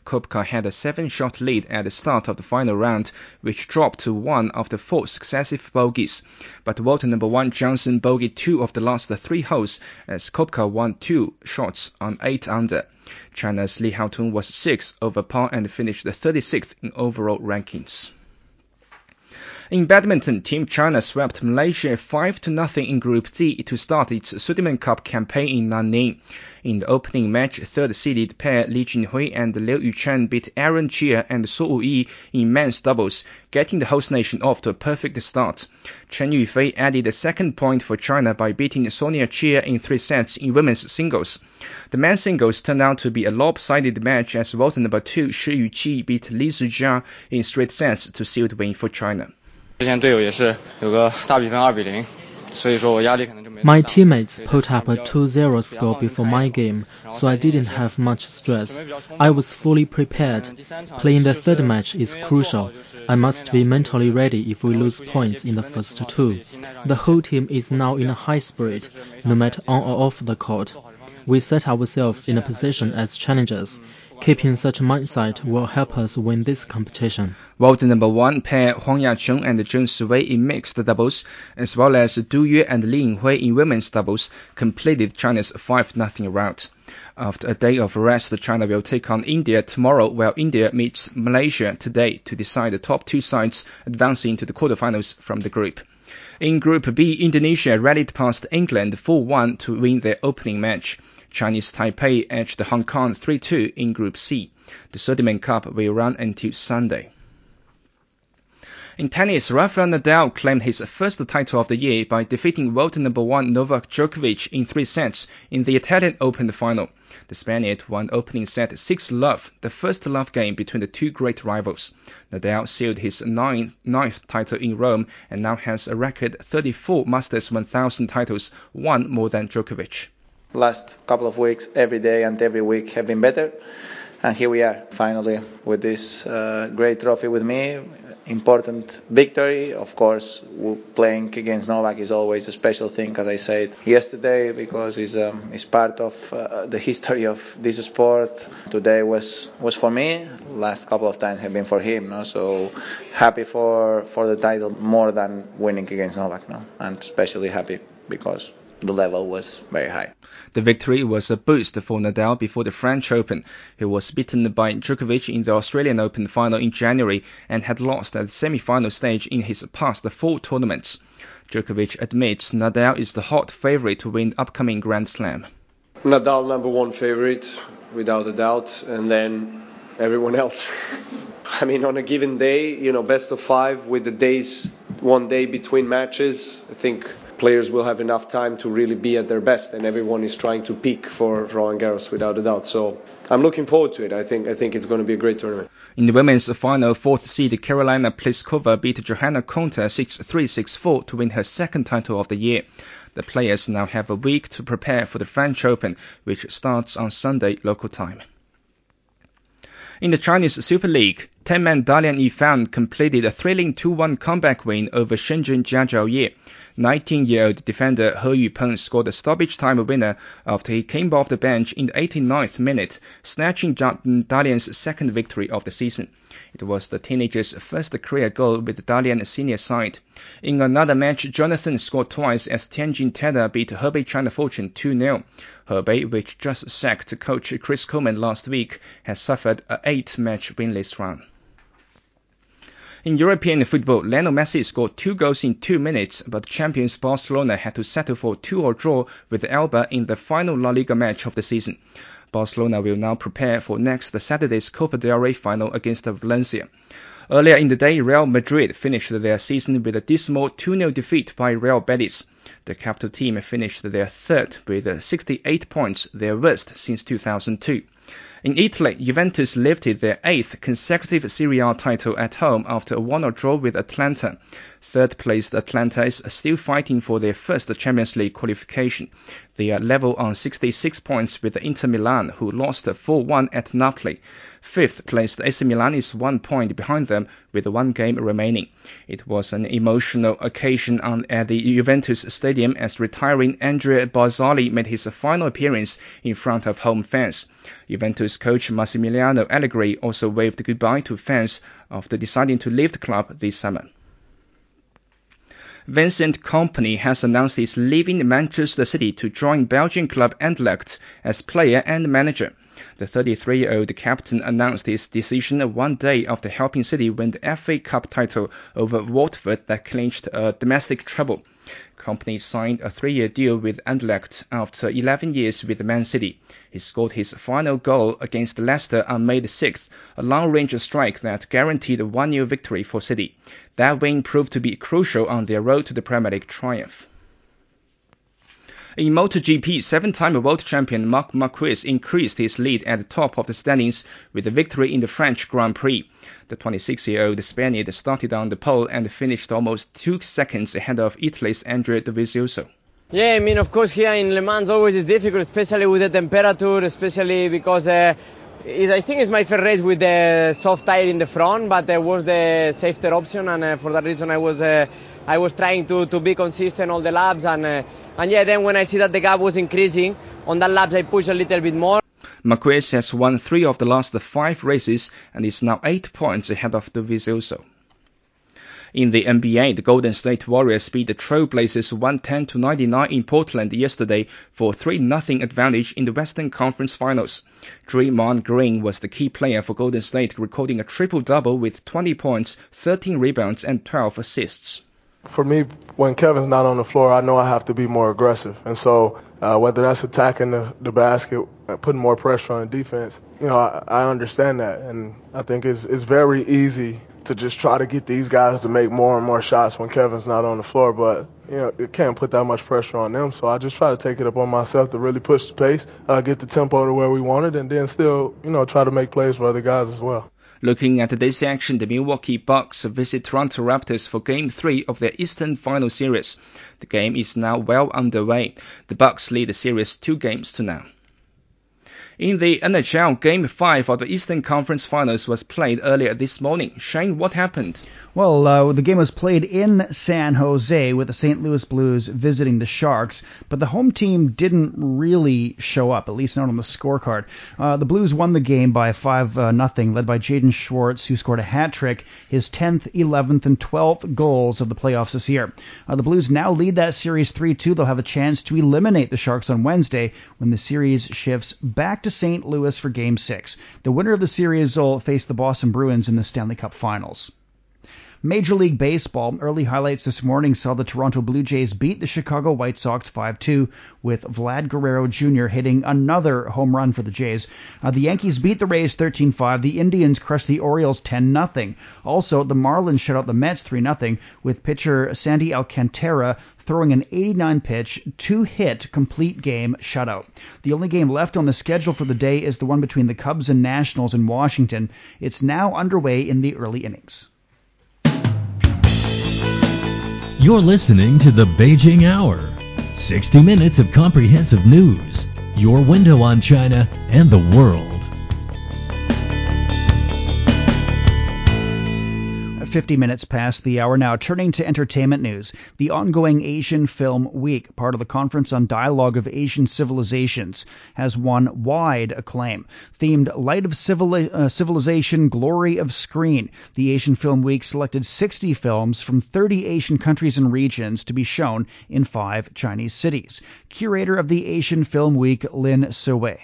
Koepka had a seven-shot lead at the start of the final round, which dropped to one of the four successive bogeys. But world number one Johnson bogeyed two of the last three holes as Koepka won two shots on eight under. China's Li Haotong was six over par and finished 36th in overall rankings. In badminton, Team China swept Malaysia 5 to nothing in Group D to start its Sudirman Cup campaign in Nanning. In the opening match, third-seeded pair Li Junhui and Liu Yuchen beat Aaron Chia and Soh Wooi Yik in men's doubles, getting the host nation off to a perfect start. Chen Yufei added a second point for China by beating Soniia Cheah in three sets in women's singles. The men's singles turned out to be a lopsided match as world number two Shi Yuqi beat Lee Zii Jia in straight sets to seal the win for China. My teammates put up a 2-0 score before my game, so I didn't have much stress. I was fully prepared. Playing the third match is crucial. I must be mentally ready if we lose points in the first two. The whole team is now in a high spirit, no matter on or off the court. We set ourselves in a position as challengers. Keeping such mindset will help us win this competition. World number one pair Huang Yaqiong and Zheng Siwei in mixed doubles, as well as Du Yue and Li Yinghui in women's doubles, completed China's 5-0 rout. After a day of rest, China will take on India tomorrow, while India meets Malaysia today to decide the top two sides advancing to the quarterfinals from the group. In Group B, Indonesia rallied past England 4-1 to win their opening match. Chinese Taipei edged Hong Kong 3-2 in Group C. The Sudirman Cup will run until Sunday. In tennis, Rafael Nadal claimed his first title of the year by defeating world number one Novak Djokovic in three sets in the Italian Open final. The Spaniard won opening set 6-love, the first love game between the two great rivals. Nadal sealed his ninth, ninth title in Rome and now has a record 34 Masters 1000 titles, one more than Djokovic last couple of weeks, every day and every week have been better. And here we are, finally, with this uh, great trophy with me. Important victory. Of course, playing against Novak is always a special thing, as I said yesterday, because it's, um, it's part of uh, the history of this sport. Today was was for me. Last couple of times have been for him. No? So happy for for the title more than winning against Novak. No? And especially happy because the level was very high. The victory was a boost for Nadal before the French Open. He was beaten by Djokovic in the Australian Open final in January and had lost at the semi-final stage in his past four tournaments. Djokovic admits Nadal is the hot favorite to win the upcoming Grand Slam. Nadal number one favorite, without a doubt, and then everyone else. (laughs) I mean, on a given day, you know, best of five with the days, one day between matches, I think players will have enough time to really be at their best, and everyone is trying to peak for Roland Garros without a doubt. So I'm looking forward to it. I think I think it's going to be a great tournament. In the women's final, fourth seed Karolina Pliskova beat Johanna Konta 6-3, 6-4 to win her second title of the year. The players now have a week to prepare for the French Open, which starts on Sunday local time. In the Chinese Super League, 10-man Dalian Yifan completed a thrilling 2-1 comeback win over Shenzhen Jiazhaoye. 19-year-old defender He Yupeng scored a stoppage time winner after he came off the bench in the 89th minute, snatching Dalian's second victory of the season. It was the teenager's first career goal with the Dalian senior side. In another match, Jonathan scored twice as Tianjin Teda beat Hebei China Fortune 2-0. Hebei, which just sacked coach Chris Coleman last week, has suffered a eight-match winless run. In European football, Lionel Messi scored two goals in two minutes, but champions Barcelona had to settle for a two or draw with Eibar in the final La Liga match of the season. Barcelona will now prepare for next Saturday's Copa del Rey final against Valencia. Earlier in the day, Real Madrid finished their season with a dismal 2-0 defeat by Real Betis. The capital team finished their third with 68 points, their worst since 2002. In Italy, Juventus lifted their eighth consecutive Serie A title at home after a 1-0 draw with Atalanta. Third-placed Atalanta is still fighting for their first Champions League qualification. They are level on 66 points with Inter Milan, who lost 4-1 at Napoli. Fifth placed AC Milan is one point behind them with one game remaining. It was an emotional occasion on, at the Juventus Stadium as retiring Andrea Barzagli made his final appearance in front of home fans. Juventus coach Massimiliano Allegri also waved goodbye to fans after deciding to leave the club this summer. Vincent Kompany has announced he's leaving Manchester City to join Belgian club Anderlecht as player and manager. The 33-year-old captain announced his decision one day after helping City win the FA Cup title over Watford that clinched a domestic treble. Kompany signed a three-year deal with Anderlecht after 11 years with Man City. He scored his final goal against Leicester on May 6th, a long-range strike that guaranteed a 1-0 victory for City. That win proved to be crucial on their road to the Premier League triumph. In MotoGP, seven-time world champion Marc Marquez increased his lead at the top of the standings with a victory in the French Grand Prix. The 26-year-old Spaniard started on the pole and finished almost two seconds ahead of Italy's Andrea Dovizioso. Yeah, I mean, of course, here in Le Mans always is difficult, especially with the temperature, especially because uh, it, I think it's my first race with the soft tire in the front, but it was the safer option, and uh, for that reason, I was uh, I was trying to, to be consistent all the laps, and uh, and yeah, then when I see that the gap was increasing on that laps, I push a little bit more. Marquez has won three of the last five races and is now eight points ahead of Dovizioso. In the NBA, the Golden State Warriors beat the Trailblazers 110 to 99 in Portland yesterday for a 3-0 advantage in the Western Conference Finals. Draymond Green was the key player for Golden State, recording a triple-double with 20 points, 13 rebounds, and 12 assists for me, when Kevin's not on the floor, I know I have to be more aggressive. And so, uh, whether that's attacking the, the basket, uh, putting more pressure on defense, you know, I, I understand that. And I think it's, it's very easy to just try to get these guys to make more and more shots when Kevin's not on the floor. But, you know, it can't put that much pressure on them. So I just try to take it upon myself to really push the pace, uh, get the tempo to where we want it, and then still, you know, try to make plays for other guys as well. Looking at this action, the Milwaukee Bucks visit Toronto Raptors for Game 3 of their Eastern Final Series. The game is now well underway. The Bucks lead the series two games to none. In the NHL, Game 5 of the Eastern Conference Finals was played earlier this morning. Shane, what happened? Well, uh, the game was played in San Jose with the St. Louis Blues visiting the Sharks, but the home team didn't really show up, at least not on the scorecard. Uh, the Blues won the game by 5 uh, nothing, led by Jaden Schwartz, who scored a hat trick, his 10th, 11th, and 12th goals of the playoffs this year. Uh, the Blues now lead that series 3 2. They'll have a chance to eliminate the Sharks on Wednesday when the series shifts back to St. Louis for Game 6. The winner of the series will face the Boston Bruins in the Stanley Cup Finals. Major League Baseball early highlights this morning saw the Toronto Blue Jays beat the Chicago White Sox 5-2 with Vlad Guerrero Jr. hitting another home run for the Jays. Uh, the Yankees beat the Rays 13-5. The Indians crushed the Orioles 10-0. Also, the Marlins shut out the Mets 3-0 with pitcher Sandy Alcantara throwing an 89 pitch, two hit complete game shutout. The only game left on the schedule for the day is the one between the Cubs and Nationals in Washington. It's now underway in the early innings. You're listening to the Beijing Hour. 60 minutes of comprehensive news. Your window on China and the world. 50 minutes past the hour now. Turning to entertainment news. The ongoing Asian Film Week, part of the Conference on Dialogue of Asian Civilizations, has won wide acclaim. Themed Light of Civili- uh, Civilization, Glory of Screen, the Asian Film Week selected 60 films from 30 Asian countries and regions to be shown in five Chinese cities. Curator of the Asian Film Week, Lin Siwei.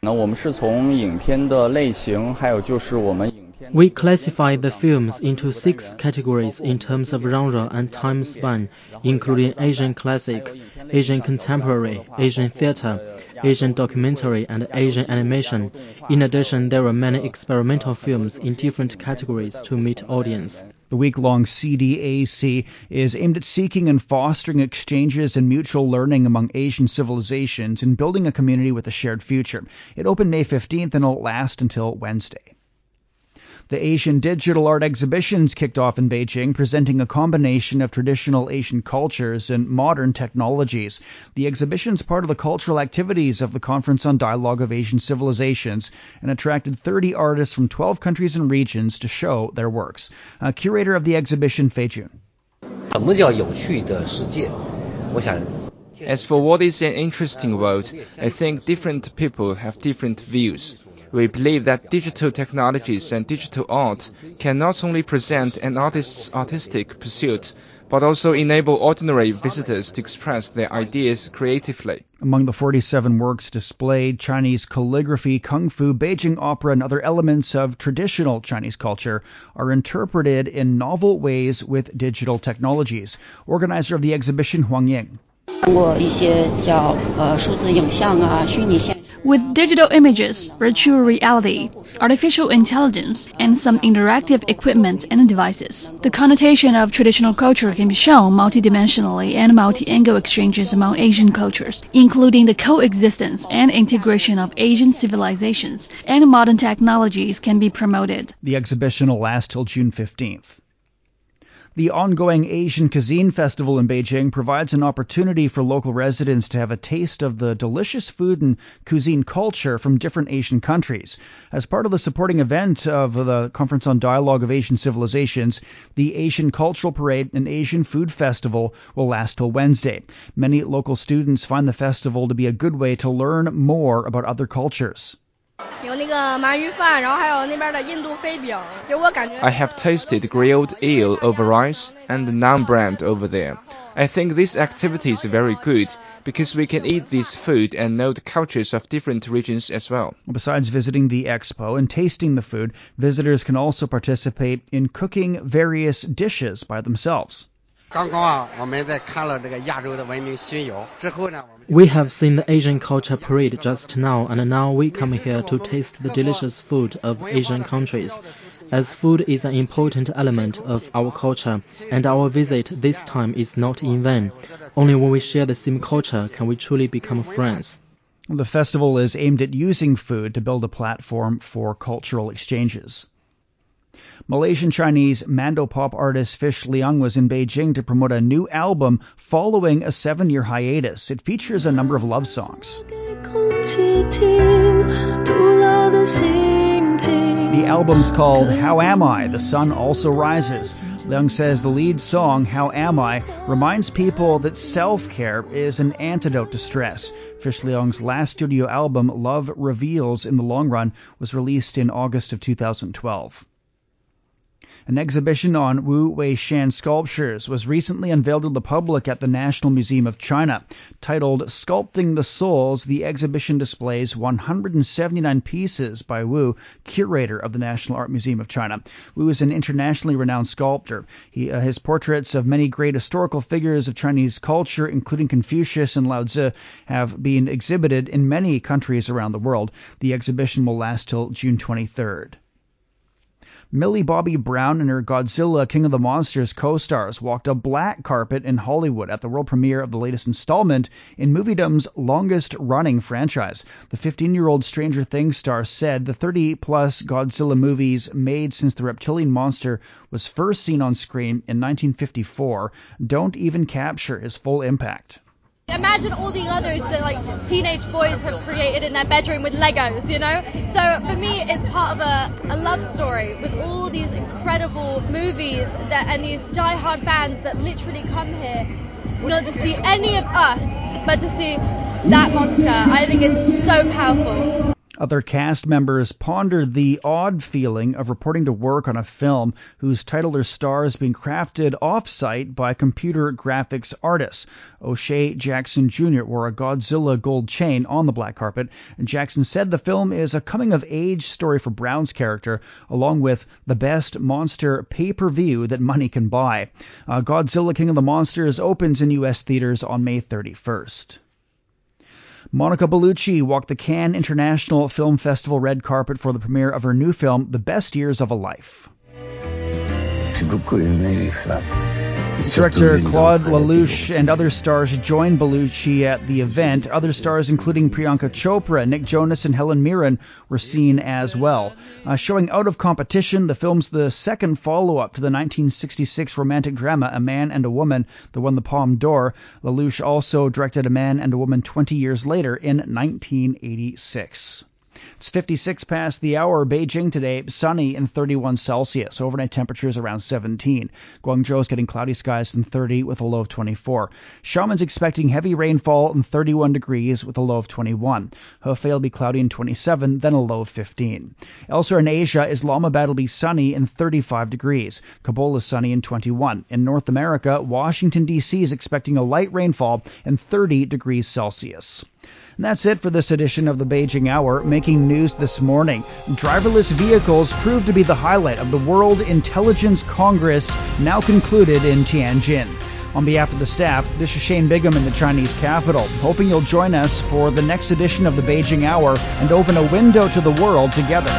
那我们是从影片的类型，还有就是我们 we classify the films into six categories in terms of genre and time span, including Asian classic, Asian contemporary, Asian theater, Asian documentary, and Asian animation. In addition, there are many experimental films in different categories to meet audience. The week long CDAC is aimed at seeking and fostering exchanges and mutual learning among Asian civilizations and building a community with a shared future. It opened May 15th and will last until Wednesday. The Asian Digital Art Exhibitions kicked off in Beijing, presenting a combination of traditional Asian cultures and modern technologies. The exhibition is part of the cultural activities of the Conference on Dialogue of Asian Civilizations and attracted 30 artists from 12 countries and regions to show their works. A curator of the exhibition, Fei Jun. As for what is an interesting world, I think different people have different views. We believe that digital technologies and digital art can not only present an artist's artistic pursuit, but also enable ordinary visitors to express their ideas creatively. Among the 47 works displayed, Chinese calligraphy, kung fu, Beijing opera, and other elements of traditional Chinese culture are interpreted in novel ways with digital technologies. Organizer of the exhibition, Huang Ying. With digital images, virtual reality, artificial intelligence, and some interactive equipment and devices, the connotation of traditional culture can be shown multidimensionally and multi-angle exchanges among Asian cultures, including the coexistence and integration of Asian civilizations and modern technologies can be promoted. The exhibition will last till June 15th. The ongoing Asian Cuisine Festival in Beijing provides an opportunity for local residents to have a taste of the delicious food and cuisine culture from different Asian countries. As part of the supporting event of the Conference on Dialogue of Asian Civilizations, the Asian Cultural Parade and Asian Food Festival will last till Wednesday. Many local students find the festival to be a good way to learn more about other cultures. I have tasted grilled eel over rice and the naan bread over there. I think this activity is very good because we can eat this food and know the cultures of different regions as well. Besides visiting the expo and tasting the food, visitors can also participate in cooking various dishes by themselves. We have seen the Asian Culture Parade just now, and now we come here to taste the delicious food of Asian countries. As food is an important element of our culture, and our visit this time is not in vain. Only when we share the same culture can we truly become friends. The festival is aimed at using food to build a platform for cultural exchanges. Malaysian Chinese Mandopop artist Fish Leung was in Beijing to promote a new album following a seven year hiatus. It features a number of love songs. The album's called How Am I? The Sun Also Rises. Leung says the lead song, How Am I, reminds people that self care is an antidote to stress. Fish Leung's last studio album, Love Reveals in the Long Run, was released in August of 2012. An exhibition on Wu Wei-shan sculptures was recently unveiled to the public at the National Museum of China. Titled Sculpting the Souls, the exhibition displays 179 pieces by Wu, curator of the National Art Museum of China. Wu is an internationally renowned sculptor. He, uh, his portraits of many great historical figures of Chinese culture, including Confucius and Lao Tzu, have been exhibited in many countries around the world. The exhibition will last till June 23rd. Millie Bobby Brown and her Godzilla King of the Monsters co stars walked a black carpet in Hollywood at the world premiere of the latest installment in Moviedom's longest running franchise. The 15 year old Stranger Things star said the 30 plus Godzilla movies made since the reptilian monster was first seen on screen in 1954 don't even capture his full impact. Imagine all the others that like teenage boys have created in their bedroom with Legos, you know? So for me, it's part of a, a love story with all these incredible movies that and these die-hard fans that literally come here not to see any of us, but to see that monster. I think it's so powerful. Other cast members pondered the odd feeling of reporting to work on a film whose title or star is being crafted off-site by computer graphics artists. O'Shea Jackson Jr. wore a Godzilla gold chain on the black carpet, and Jackson said the film is a coming-of-age story for Brown's character, along with the best monster pay-per-view that money can buy. Uh, Godzilla King of the Monsters opens in U.S. theaters on May 31st. Monica Bellucci walked the Cannes International Film Festival red carpet for the premiere of her new film, The Best Years of a Life. Director Claude Lelouch and other stars joined Bellucci at the event. Other stars, including Priyanka Chopra, Nick Jonas, and Helen Mirren, were seen as well. Uh, showing Out of Competition, the film's the second follow up to the 1966 romantic drama A Man and a Woman that won the Palme d'Or. Lelouch also directed A Man and a Woman 20 years later in 1986. It's 56 past the hour. Beijing today, sunny and 31 Celsius. Overnight temperatures around 17. Guangzhou is getting cloudy skies and 30 with a low of 24. Xiamen's expecting heavy rainfall and 31 degrees with a low of 21. Hefei will be cloudy and 27, then a low of 15. Elsewhere in Asia, Islamabad will be sunny and 35 degrees. Kabul is sunny and 21. In North America, Washington, D.C. is expecting a light rainfall and 30 degrees Celsius. And that's it for this edition of the Beijing Hour. Making news this morning. Driverless vehicles proved to be the highlight of the World Intelligence Congress now concluded in Tianjin. On behalf of the staff, this is Shane Bigham in the Chinese capital, hoping you'll join us for the next edition of the Beijing Hour and open a window to the world together.